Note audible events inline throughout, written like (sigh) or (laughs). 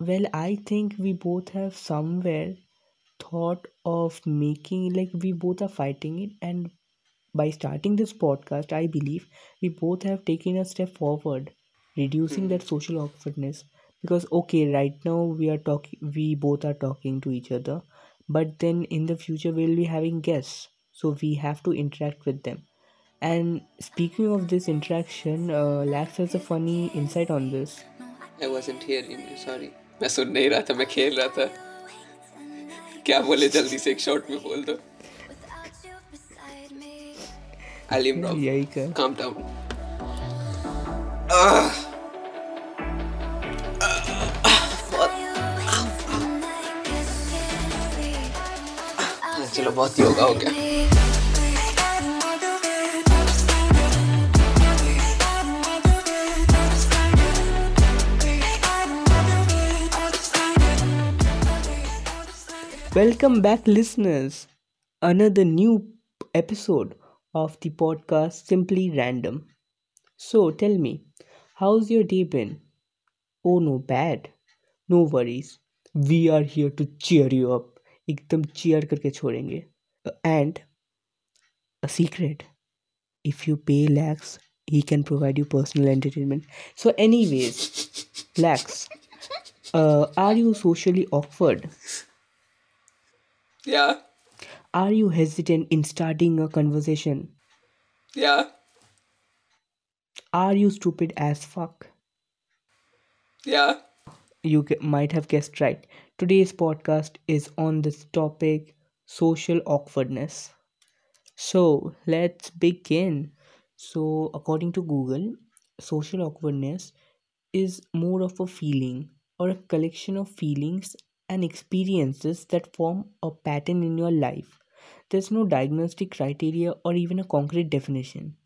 Well, I think we both have somewhere thought of making like we both are fighting it. And by starting this podcast i believe we both have taken a step forward reducing Hmm. that social awkwardness. Because okay right now we are talking we both are talking to each other. But then in the future we'll be having guests. So we have to interact with them. And speaking of this interaction uh, lax has a funny insight on this. I wasn't hearing you, sorry. मैं सुन नहीं रहा था मैं खेल रहा था। क्या बोले जल्दी से एक शॉट में बोल दो। Alim Rob, यही कर। down. हाँ, चलो बहुत योगा हो गया। Welcome back, listeners. Another new episode of the podcast Simply Random. So tell me, how's your day been? Oh no, bad. No worries. We are here to cheer you up. एकदम cheer करके छोड़ेंगे. And a secret. If you pay Lax, he can provide you personal entertainment. So, anyways, Lax, uh, are you socially awkward? Yeah, Are you hesitant in starting a conversation? yeah, Are you stupid as fuck? yeah. You might have guessed right. Today's podcast is on this topic social awkwardness. So let's begin. So, according to Google, social awkwardness is more of a feeling or a collection of feelings and experiences that form a pattern in your life. There's no diagnostic criteria or even a concrete definition.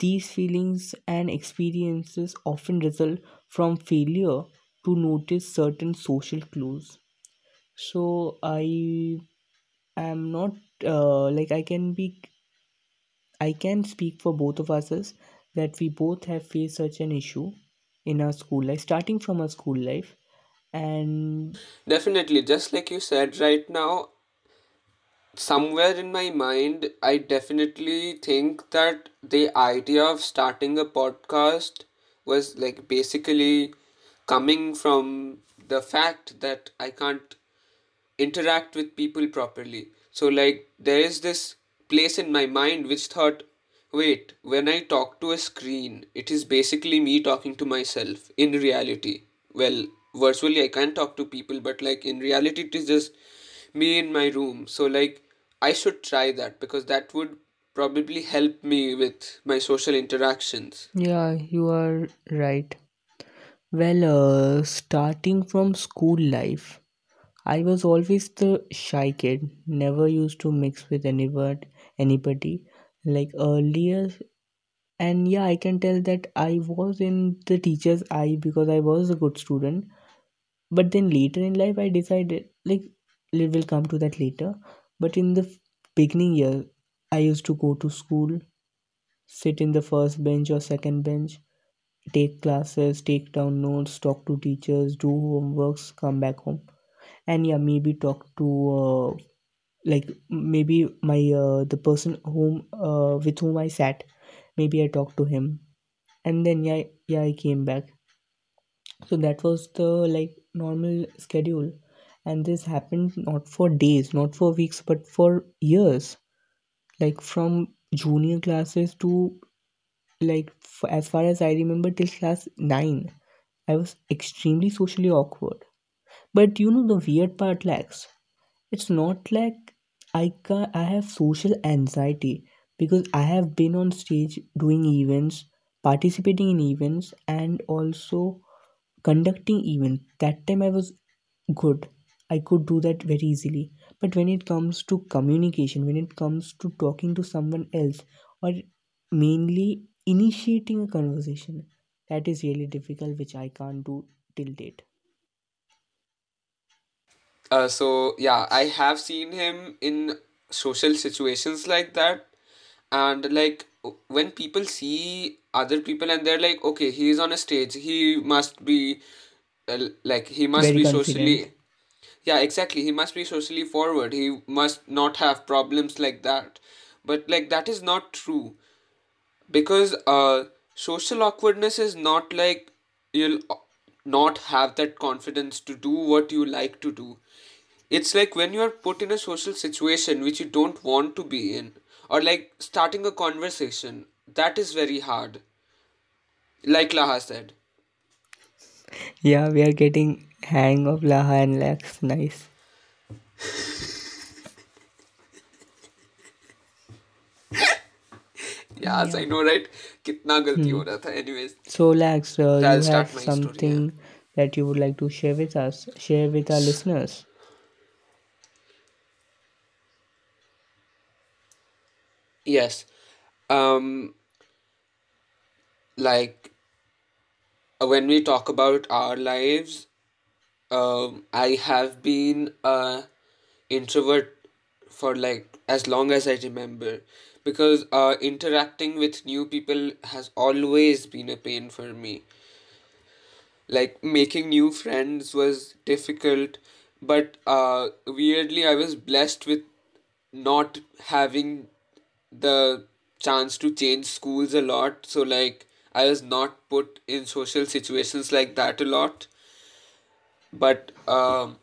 These feelings and experiences often result from failure to notice certain social clues. So I am not uh, like I can be I can speak for both of us that we both have faced such an issue in our school life, starting from our school life, and Definitely, just like you said right now, somewhere in my mind, I definitely think that the idea of starting a podcast was like basically coming from the fact that I can't interact with people properly. So, like, there is this place in my mind which thought, wait, when I talk to a screen, it is basically me talking to myself in reality. Well, virtually, I can talk to people, but like in reality, it is just me in my room. So, like, I should try that because that would probably help me with my social interactions. yeah, you are right. Well, uh, starting from school life, I was always the shy kid, never used to mix with anyone, anybody. Like earlier, and yeah, I can tell that I was in the teacher's eye because I was a good student. But then later in life, I decided, like, we will come to that later. But in the beginning year, I used to go to school, sit in the first bench or second bench, take classes, take down notes, talk to teachers, do homeworks, come back home, and yeah, maybe talk to uh, like maybe my uh, the person whom uh, with whom I sat, maybe I talked to him, and then yeah, yeah, I came back. So that was the like normal schedule, and this happened not for days, not for weeks, but for years. Like from junior classes to like f- as far as I remember till class nine, I was extremely socially awkward. But you know the weird part, Lax. It's not like I ca I have social anxiety because I have been on stage doing events, participating in events, and also conducting events. That time I was good. I could do that very easily. But when it comes to communication, when it comes to talking to someone else, or mainly initiating a conversation, that is really difficult, which I can't do till date. Uh, so yeah, I have seen him in social situations like that, and like when people see other people and they're like, okay, he is on a stage, he must be uh, like he must Very be confident. socially yeah exactly. He must be socially forward. He must not have problems like that. But like that is not true. Because uh social awkwardness is not like you'll not have that confidence to do what you like to do. It's like when you are put in a social situation which you don't want to be in or like starting a conversation that is very hard. Like Laha said. Yeah, we are getting hang of Laha and Lax. Nice. (laughs) yes, yeah. I know, right? Kitna galti hmm. ho raha tha. Anyways. So Lax, uh, you have something story, yeah. that you would like to share with us, share with our listeners. Yes. Um, like when we talk about our lives um i have been a introvert for like as long as i remember. Because uh interacting with new people has always been a pain for me. Like making new friends was difficult but uh weirdly i was blessed with not having the chance to change schools a lot. So like i was not put in social situations like that a lot. But um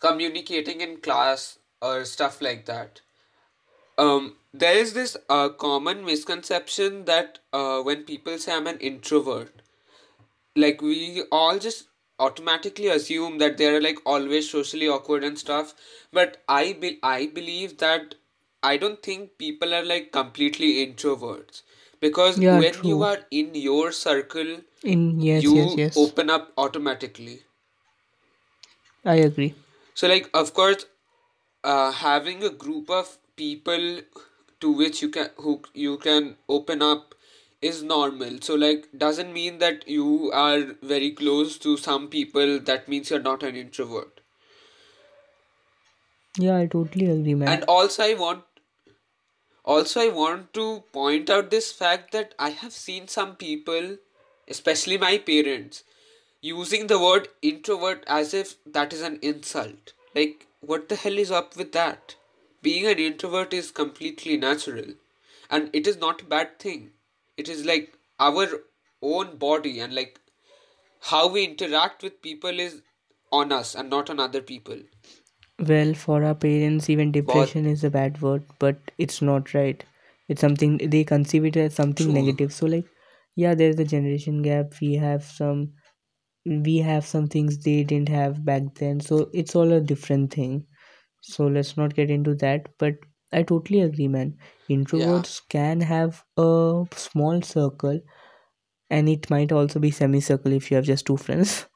communicating in class or stuff like that. Um there is this uh, common misconception that uh, when people say i'm an introvert like we all just automatically assume that they're like always socially awkward and stuff. But i be- i believe that i don't think people are like completely introverts because Yeah, when you are in your circle In yes, yes, you yes. open up automatically I agree. so like of course uh, having a group of people to which you can who you can open up is normal so like doesn't mean that you are very close to some people that means you're not an introvert Yeah, I totally agree, man. and also i want also i want to point out this fact that i have seen some people especially my parents using the word introvert as if that is an insult. Like what the hell is up with that? Being an introvert is completely natural and it is not a bad thing. It is like our own body and like how we interact with people is on us and not on other people Well, for our parents, even depression is a bad word, but it's not right. It's something they conceive it as something true negative. So, like, yeah, there's a generation gap. We have some, we have some things they didn't have back then. So it's all a different thing. So let's not get into that. But I totally agree, man. yeah Introverts can have a small circle, and it might also be semicircle if you have just two friends.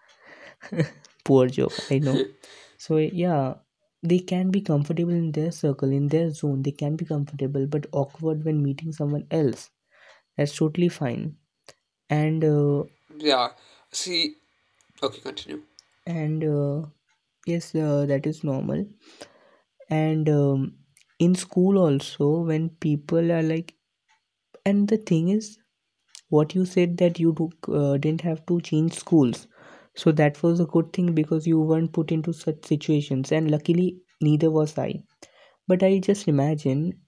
(laughs) Poor joke, I know. (laughs) So yeah, they can be comfortable in their circle, in their zone. They can be comfortable, but awkward when meeting someone else. That's totally fine. And uh, yeah see okay continue and uh, yes, uh, that is normal. And um, in school also, when people are like, and the thing is, what you said that you do, uh, didn't have to change schools. So that was a good thing because you weren't put into such situations, and luckily neither was I. But I just imagine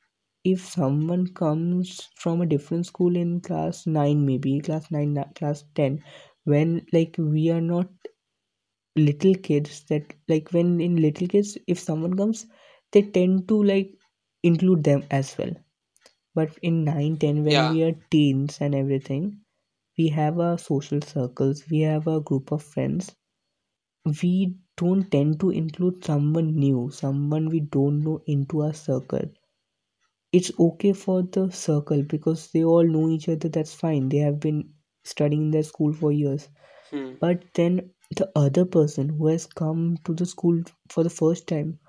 if someone comes from a different school in class 9 maybe class 9 class 10 when like we are not little kids that like when in little kids if someone comes they tend to like include them as well but in 9 10 when yeah we are teens and everything we have our social circles we have a group of friends. We don't tend to include someone new someone we don't know into our circle. It's okay for the circle because they all know each other that's fine. They have been studying in their school for years. Hmm. but then the other person who has come to the school for the first time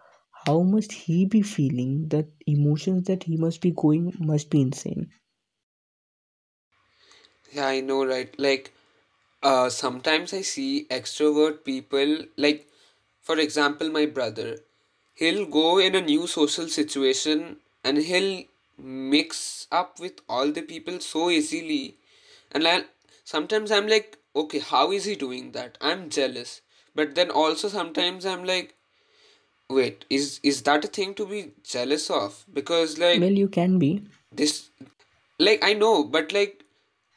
how must he be feeling? The emotions that he must be going must be insane yeah i know right? Like uh sometimes i see extrovert people like for example my brother. He'll go in a new social situation and he'll mix up with all the people so easily. And like sometimes i'm like okay how is he doing that? I'm jealous. But then also sometimes i'm like wait is is that a thing to be jealous of? Because like Well, you can be. this like i know but like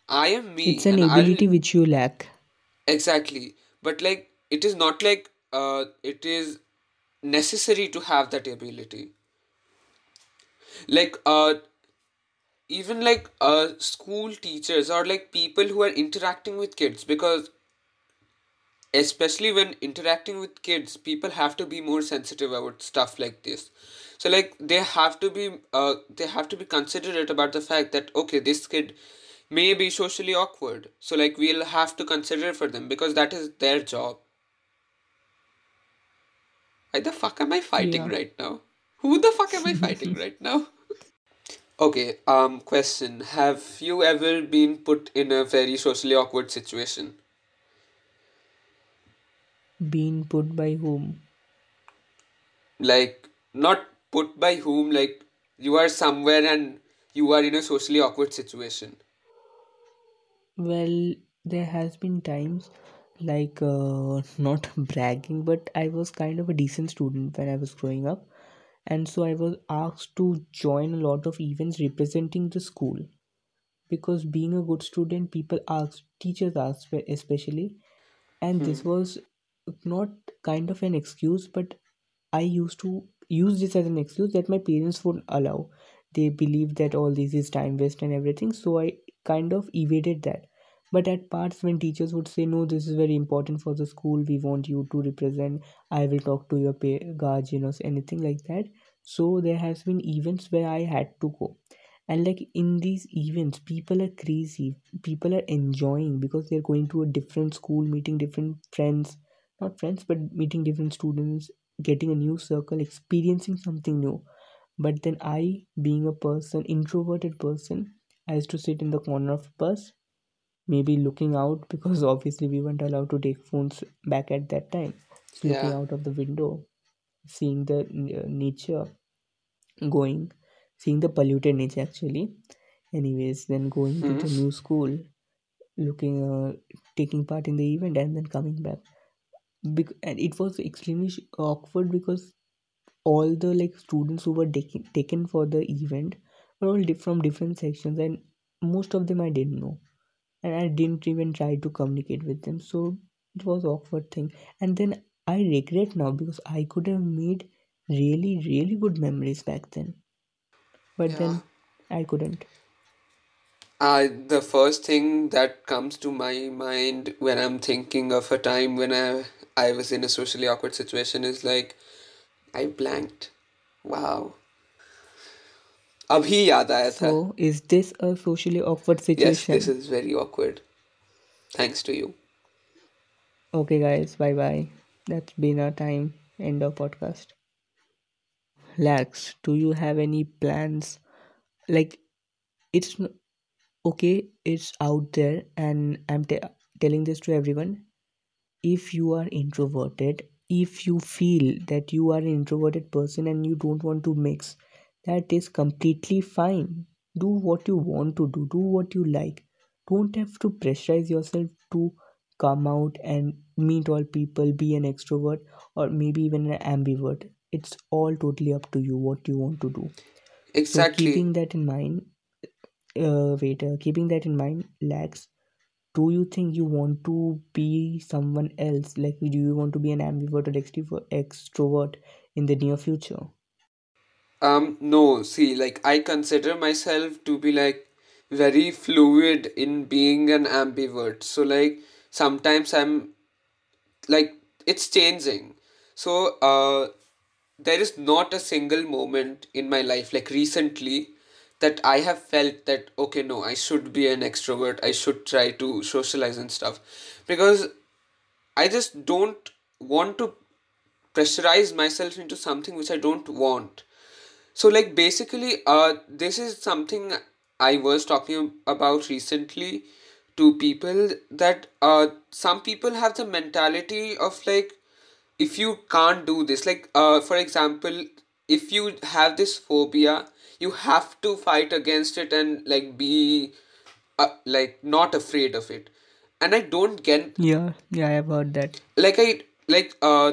i am me. It's an i'll ability which you lack. exactly but like it is not like uh it is necessary to have that ability like uh even like uh school teachers or like people who are interacting with kids because especially when interacting with kids people have to be more sensitive about stuff like this so like they have to be uh they have to be considerate about the fact that okay this kid may be socially awkward. So like we'll have to consider for them because that is their job. Why the fuck am i fighting Yeah. right now? Who the fuck am i (laughs) fighting right now? Okay um question. Have you ever been put in a very socially awkward situation? Being put by whom? like not put by whom like you are somewhere and you are in a socially awkward situation Well, there has been times like uh, not bragging, but I was kind of a decent student when I was growing up, and so I was asked to join a lot of events representing the school. Because being a good student, people ask, teachers ask, especially, and this hmm was not kind of an excuse, but I used to use this as an excuse that my parents would allow. They believed that all this is time waste and everything, so I kind of evaded that. But at parts when teachers would say, No, this is very important for the school, we want you to represent, I will talk to your pa- guardians, anything like that. So there has been events where I had to go. And like in these events, people are crazy. People are enjoying because they're going to a different school, meeting different friends, not friends, but meeting different students, getting a new circle, experiencing something new. But then I, being a person, introverted person, I used to sit in the corner of bus, maybe looking out because (laughs) obviously we weren't allowed to take phones back at that time. So looking yeah out of the window, seeing the uh, nature going, seeing the polluted nature actually. Anyways, then going to hmm the new school, looking, uh, taking part in the event, and then coming back. Bec- and it was extremely sh- awkward because all the like students who were taken taken for the event all di- from different sections and most of them i didn't know. And i didn't even try to communicate with them. So it was awkward thing. And then i regret now because i could have made really really good memories back then. But yeah. then i couldn't. Uh, the first thing that comes to my mind when i'm thinking of a time when i i was in a socially awkward situation is like i blanked. Wow abhi yaad aaya tha so is this a socially awkward situation? yes this situation? is very awkward. Thanks to you. Okay guys bye bye that's been our time. End of podcast. Lax do you have any plans? Like it's okay it's out there and i'm te- telling this to everyone. If you are introverted if you feel that you are an introverted person and you don't want to mix that is completely fine. Do what you want to do do what you like. Don't have to pressurize yourself to come out and meet all people be an extrovert or maybe even an ambivert. It's all totally up to you what you want to do. So exactly. keeping that in mind uh, wait, uh, keeping that in mind, Lax, do you think you want to be someone else? Like, do you want to be an ambivert or extrovert, extrovert in the near future? Um, no, see, like I consider myself to be like very fluid in being an ambivert. So like sometimes I'm like it's changing. So uh there is not a single moment in my life like recently that I have felt that okay no I should be an extrovert. I should try to socialize and stuff. Because I just don't want to pressurize myself into something which I don't want. So like basically uh this is something I was talking about recently to people that uh some people have the mentality of like if you can't do this like uh for example if you have this phobia you have to fight against it and like be uh, like not afraid of it and I don't get Yeah, yeah, I have heard that. like I like uh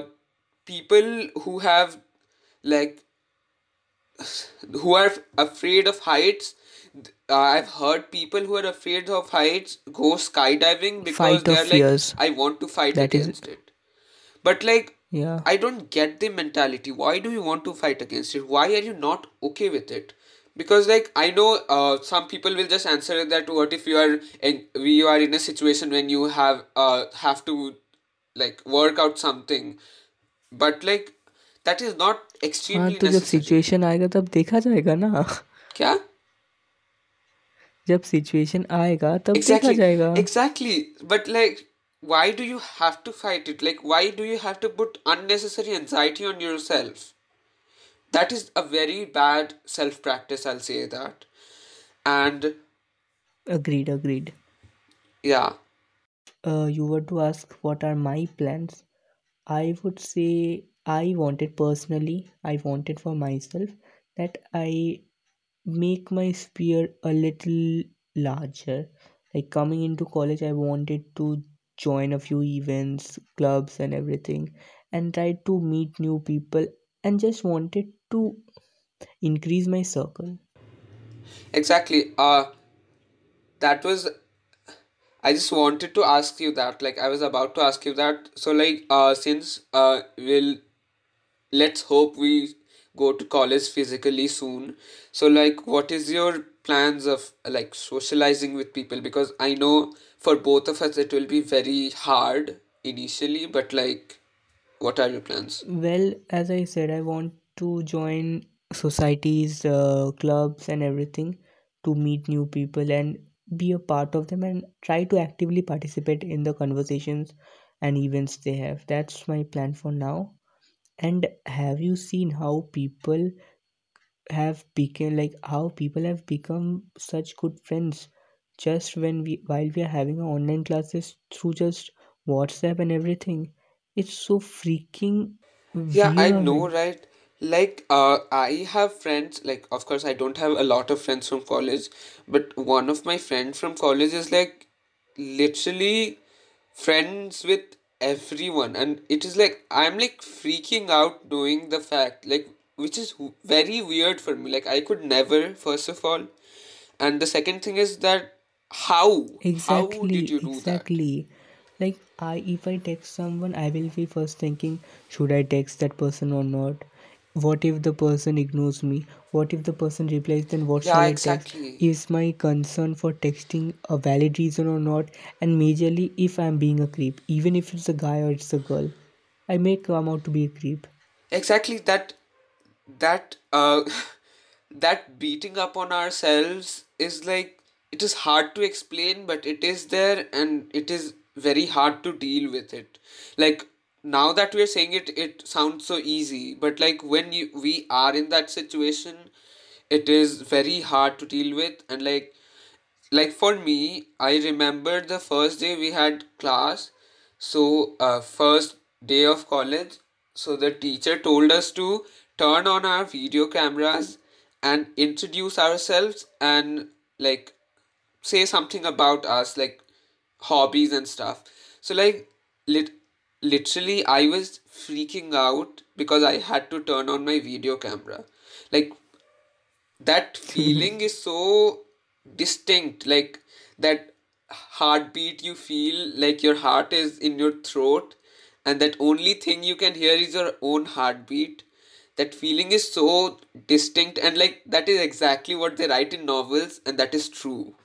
people who have like who are afraid of heights. Uh, I've heard people who are afraid of heights go skydiving because they're like, fears. I want to fight That is, against it. But like, yeah, I don't get the mentality. Why do you want to fight against it? Why are you not okay with it? Because like I know, uh, some people will just answer that. What if you are in, you are in a situation when you have uh have to like work out something, but like that is not हाँ extremely तो जब necessary. Situation आएगा तब देखा जाएगा ना क्या? जब सिचुएशन आएगा तब देखा Exactly, जाएगा exactly. But like, why do you have to fight it? Like, why do you have to put unnecessary anxiety on yourself? That is a very bad self practice, I'll say that. And agreed agreed yeah, uh, you were to ask what are my plans I would say I wanted personally, I wanted for myself that I make my sphere a little larger. Like coming into college, I wanted to join a few events, clubs, and everything, and try to meet new people, and just wanted to increase my circle. exactly. Uh, that was. I just wanted to ask you that. Like, I was about to ask you that. So, like, uh, since uh, we'll let's hope we go to college physically soon so like what is your plans of like socializing with people because i know for both of us it will be very hard initially but like what are your plans Well, as I said, I want to join societies, uh, clubs, and everything to meet new people and be a part of them and try to actively participate in the conversations and events they have. That's my plan for now. And have you seen how people have become like how people have become such good friends just when we while we are having our online classes through just WhatsApp and everything? It's so freaking Yeah, I know, right? Like, uh, I have friends, like, of course, I don't have a lot of friends from college, but one of my friends from college is like literally friends with everyone, and it is like I'm like freaking out knowing the fact, like, which is very weird for me. Like, I could never, first of all, and the second thing is that how? How did you do that? exactly. Like I if I text someone, I will be first thinking, should I text that person or not? What if the person ignores me? What if the person replies, then what should Yeah, I text? exactly. Is my concern for texting a valid reason or not? And majorly if I'm being a creep, even if it's a guy or it's a girl, I may come out to be a creep. Exactly that that uh (laughs) that beating up on ourselves is like it is hard to explain but it is there and it is very hard to deal with it like now that we're saying it it sounds so easy but like when you we are in that situation it is very hard to deal with. And like like for me i remember the first day we had class. So uh, first day of college so the teacher told us to turn on our video cameras and introduce ourselves and like say something about us like hobbies and stuff. So like lit- literally i was freaking out because i had to turn on my video camera. Like that (laughs) feeling is so distinct like that heartbeat you feel like your heart is in your throat and that only thing you can hear is your own heartbeat. That feeling is so distinct and like that is exactly what they write in novels and that is true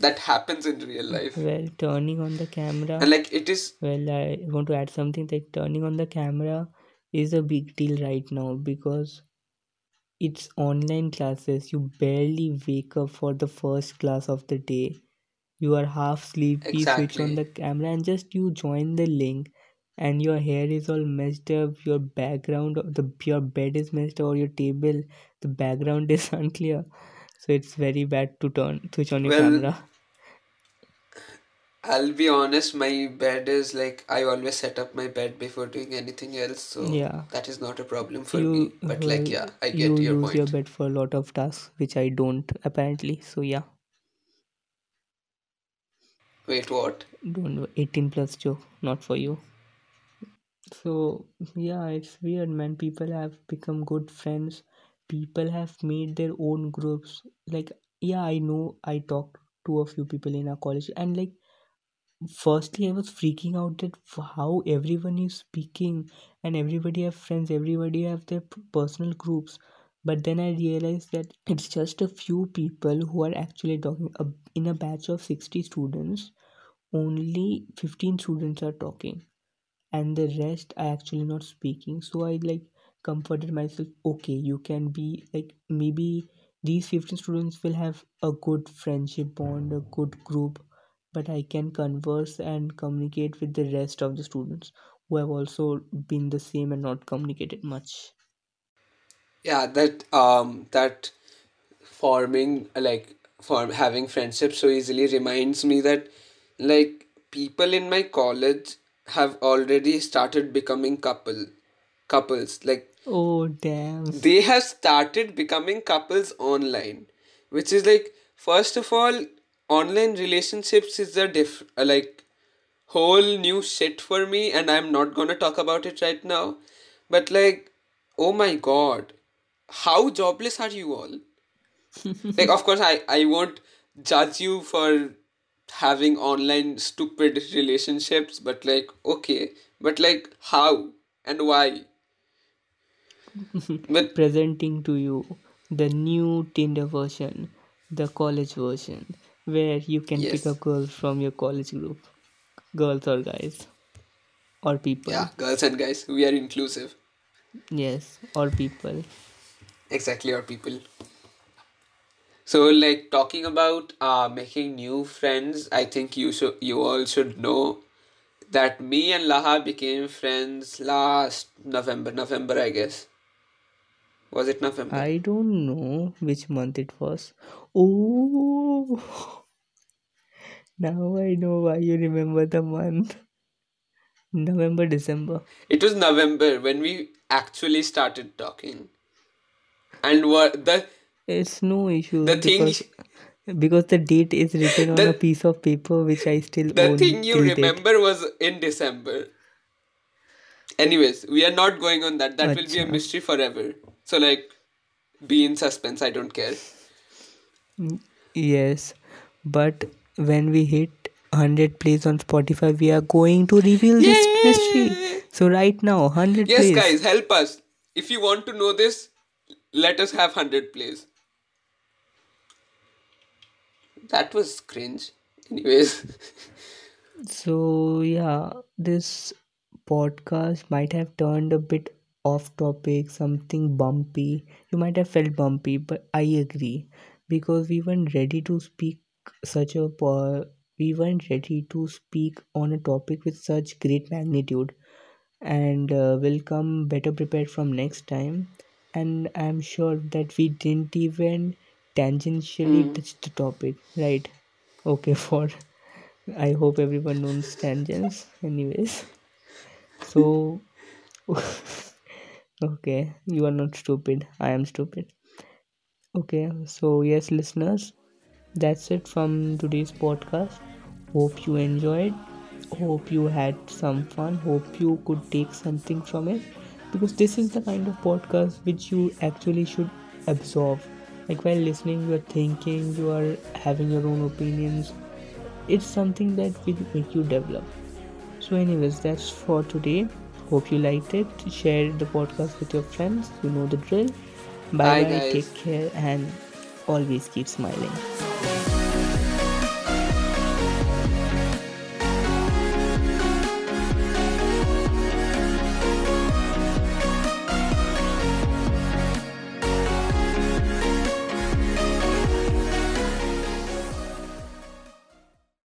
that happens in real life Well, turning on the and camera like it is Well, I want to add something like turning on the camera is a big deal right now because it's online classes. You barely wake up for the first class of the day. You are half sleepy, switch on the camera, and just you join the link, and your hair is all messed up. Your background, the your bed is messed up, or your table, the background (laughs) is unclear. So it's very bad to turn switch on your well camera. I'll be honest, my bed is like I always set up my bed before doing anything else, so Yeah. that is not a problem for me. You But like, uh, yeah, I you get your use your bed for a lot of tasks, which I don't apparently. So yeah, Wait, what? Don't know, 18 plus joke, not for you. So, yeah, it's weird, man. People have become good friends. People have made their own groups. Like, yeah, I know I talked to a few people in our college, and like, firstly, I was freaking out that how everyone is speaking and everybody have friends, everybody have their personal groups. But then I realized that it's just a few people who are actually talking. In a batch of 60 students, only 15 students are talking and the rest are actually not speaking so i like comforted myself okay you can be like maybe these 15 students will have a good friendship bond a good group but i can converse and communicate with the rest of the students who have also been the same and not communicated much. Yeah, that um that forming like form having friendships so easily reminds me that like people in my college have already started becoming couple couples like oh damn. They have started becoming couples online which is like first of all online relationships is a diff uh, like whole new shit for me and i'm not gonna talk about it right now. But like oh my god how jobless are you all? (laughs) Like of course i i won't judge you for having online stupid relationships but like okay. But like how and why but presenting to you the new tinder version the college version where you can pick yes. up girls from your college group. Girls or guys? Or people? Yeah girls and guys. We are inclusive. Yes or people. Exactly our people. So like talking about uh making new friends i think you should you all should know that me and laha became friends last november november i guess was it november? I don't know which month it was. Oh now i know why you remember the month. November december. It was november when we actually started talking. And what the it's no issue. the thing because because the date is written on a piece of paper which i still the own thing you till date. remember was in december. Anyways we are not going on that. That will be a mystery forever so like be in suspense i don't care Yes, but when we hit 100 plays on Spotify, we are going to reveal this mystery. So, right now, 100 Yes, plays. guys, help us. If you want to know this, let us have 100 plays. That was cringe. Anyways, So, yeah, this podcast might have turned a bit off topic, something bumpy. You might have felt bumpy, but I agree because we weren't ready to speak such a po- we weren't ready to speak on a topic with such great magnitude and uh, will come better prepared from next time. And I'm sure that we didn't even tangentially hmm. touch the topic, right? Okay, (laughs) for I hope everyone knows tangents, anyways. So, (laughs) okay, you are not stupid. I am stupid. Okay, so yes, listeners, that's it from today's podcast. Hope you enjoyed. Hope you had some fun. Hope you could take something from it because this is the kind of podcast which you actually should absorb. Like while listening, you are thinking, you are having your own opinions. It's something that will make you develop. So, anyways, that's for today. Hope you liked it. Share the podcast with your friends. You know the drill. Bye bye, bye. Take care and always keep smiling.